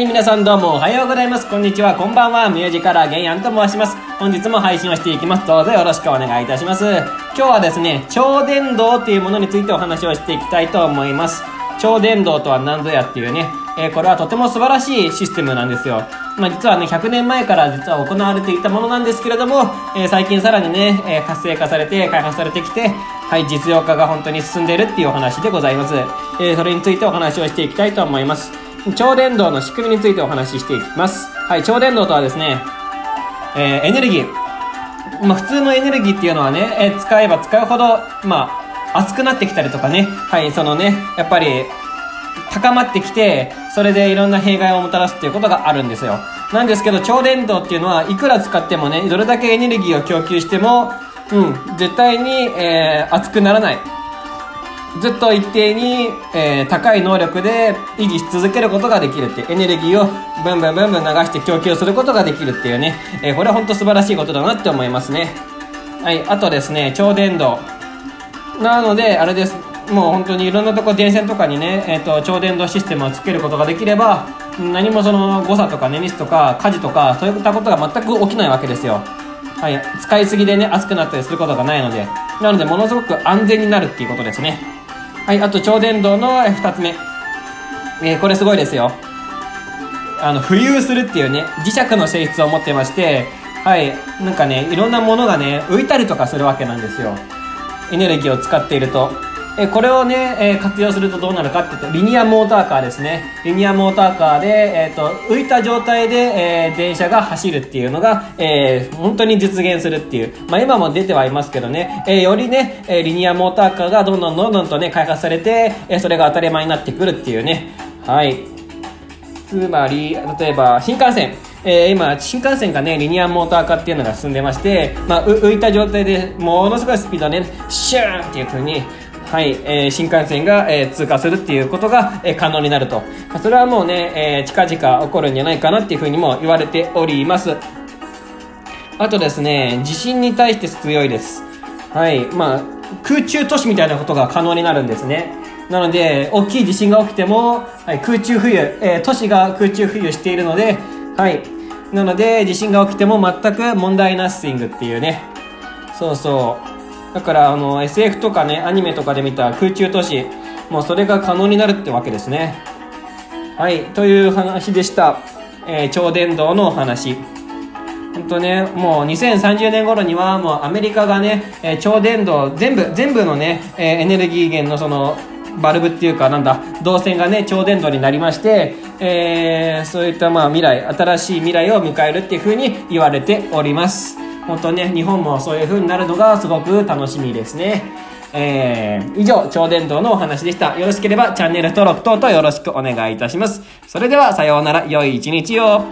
はい、皆さんどうもおはようございます。こんにちは、こんばんは。ミュージカルゲイアンと申します。本日も配信をしていきます。どうぞよろしくお願いいたします。今日はですね、超電導というものについてお話をしていきたいと思います。超電導とは何ぞやっていうね、えー、これはとても素晴らしいシステムなんですよ。まあ、実はね、100年前から実は行われていたものなんですけれども、えー、最近さらにね、えー、活性化されて開発されてきて、はい、実用化が本当に進んでいるっていうお話でございます。えそれについてお話をしていきたいと思います。超電導の仕組みについてお話ししていきます。はい、超電導とはですね、えー、エネルギー。まあ、普通のエネルギーっていうのはね、えー、使えば使うほど、まあ、熱くなってきたりとかね、はい、そのね、やっぱり、高まってきて、それでいろんな弊害をもたらすっていうことがあるんですよ。なんですけど、超電導っていうのは、いくら使ってもね、どれだけエネルギーを供給しても、うん、絶対に、えー、熱くならない。ずっと一定に、えー、高い能力で維持し続けることができるってエネルギーをブンブンブンブン流して供給することができるっていうね、えー、これは本当素晴らしいことだなって思いますね。はいあとですね超電導。なのであれです。もう本当にいろんなとこ電線とかにね、えーと、超電導システムをつけることができれば何もその誤差とかネミスとか火事とかそういったことが全く起きないわけですよ。はい、使いすぎでね熱くなったりすることがないので。なのでものすごく安全になるっていうことですね。はい、あと超電導の2つ目。えー、これすごいですよ。あの、浮遊するっていうね、磁石の性質を持ってまして、はい、なんかね、いろんなものがね、浮いたりとかするわけなんですよ。エネルギーを使っていると。えこれをね、え活用するとどうなるかっていうと、リニアモーターカーですね。リニアモーターカーで、え、ー、と、浮いた状態で、えー、電車が走るっていうのが、えー、本当に実現するっていう。まあ、今も出てはいますけどね、えよりね、えリニアモーターカーがどんどんどんどんとね、開発されて、えそれが当たり前になってくるっていうね。はい。つまり、例えば、新幹線。えー、今、新幹線がね、リニアモーター化っていうのが進んでまして、まあ、浮いた状態でものすごいスピードで、ね、シューンっていう風に、はい、えー、新幹線が、えー、通過するっていうことが、えー、可能になるとま。それはもうね、え近々起こるんじゃないかなっていうふうにも言われております。あとですね、地震に対して強いです。はい、まあ、空中都市みたいなことが可能になるんですね。なので、大きい地震が起きても、はい、空中浮遊、え、都市が空中浮遊しているので、はい。なので、地震が起きても全く問題なスイングっていうね。そうそう。だからあの SF とかねアニメとかで見た空中都市もうそれが可能になるってわけですね。はいという話でした、えー、超電導のお話。本当ね、もう2030年頃にはもうアメリカがね、えー、超電導全部、全部のね、えー、エネルギー源のそのバルブっていうかなんだ、導線がね、超電導になりまして、えー、そういったまあ未来、新しい未来を迎えるっていうふうに言われております。本当ね、日本もそういう風になるのがすごく楽しみですね。えー、以上、超伝導のお話でした。よろしければチャンネル登録等々よろしくお願いいたします。それでは、さようなら、良い一日を。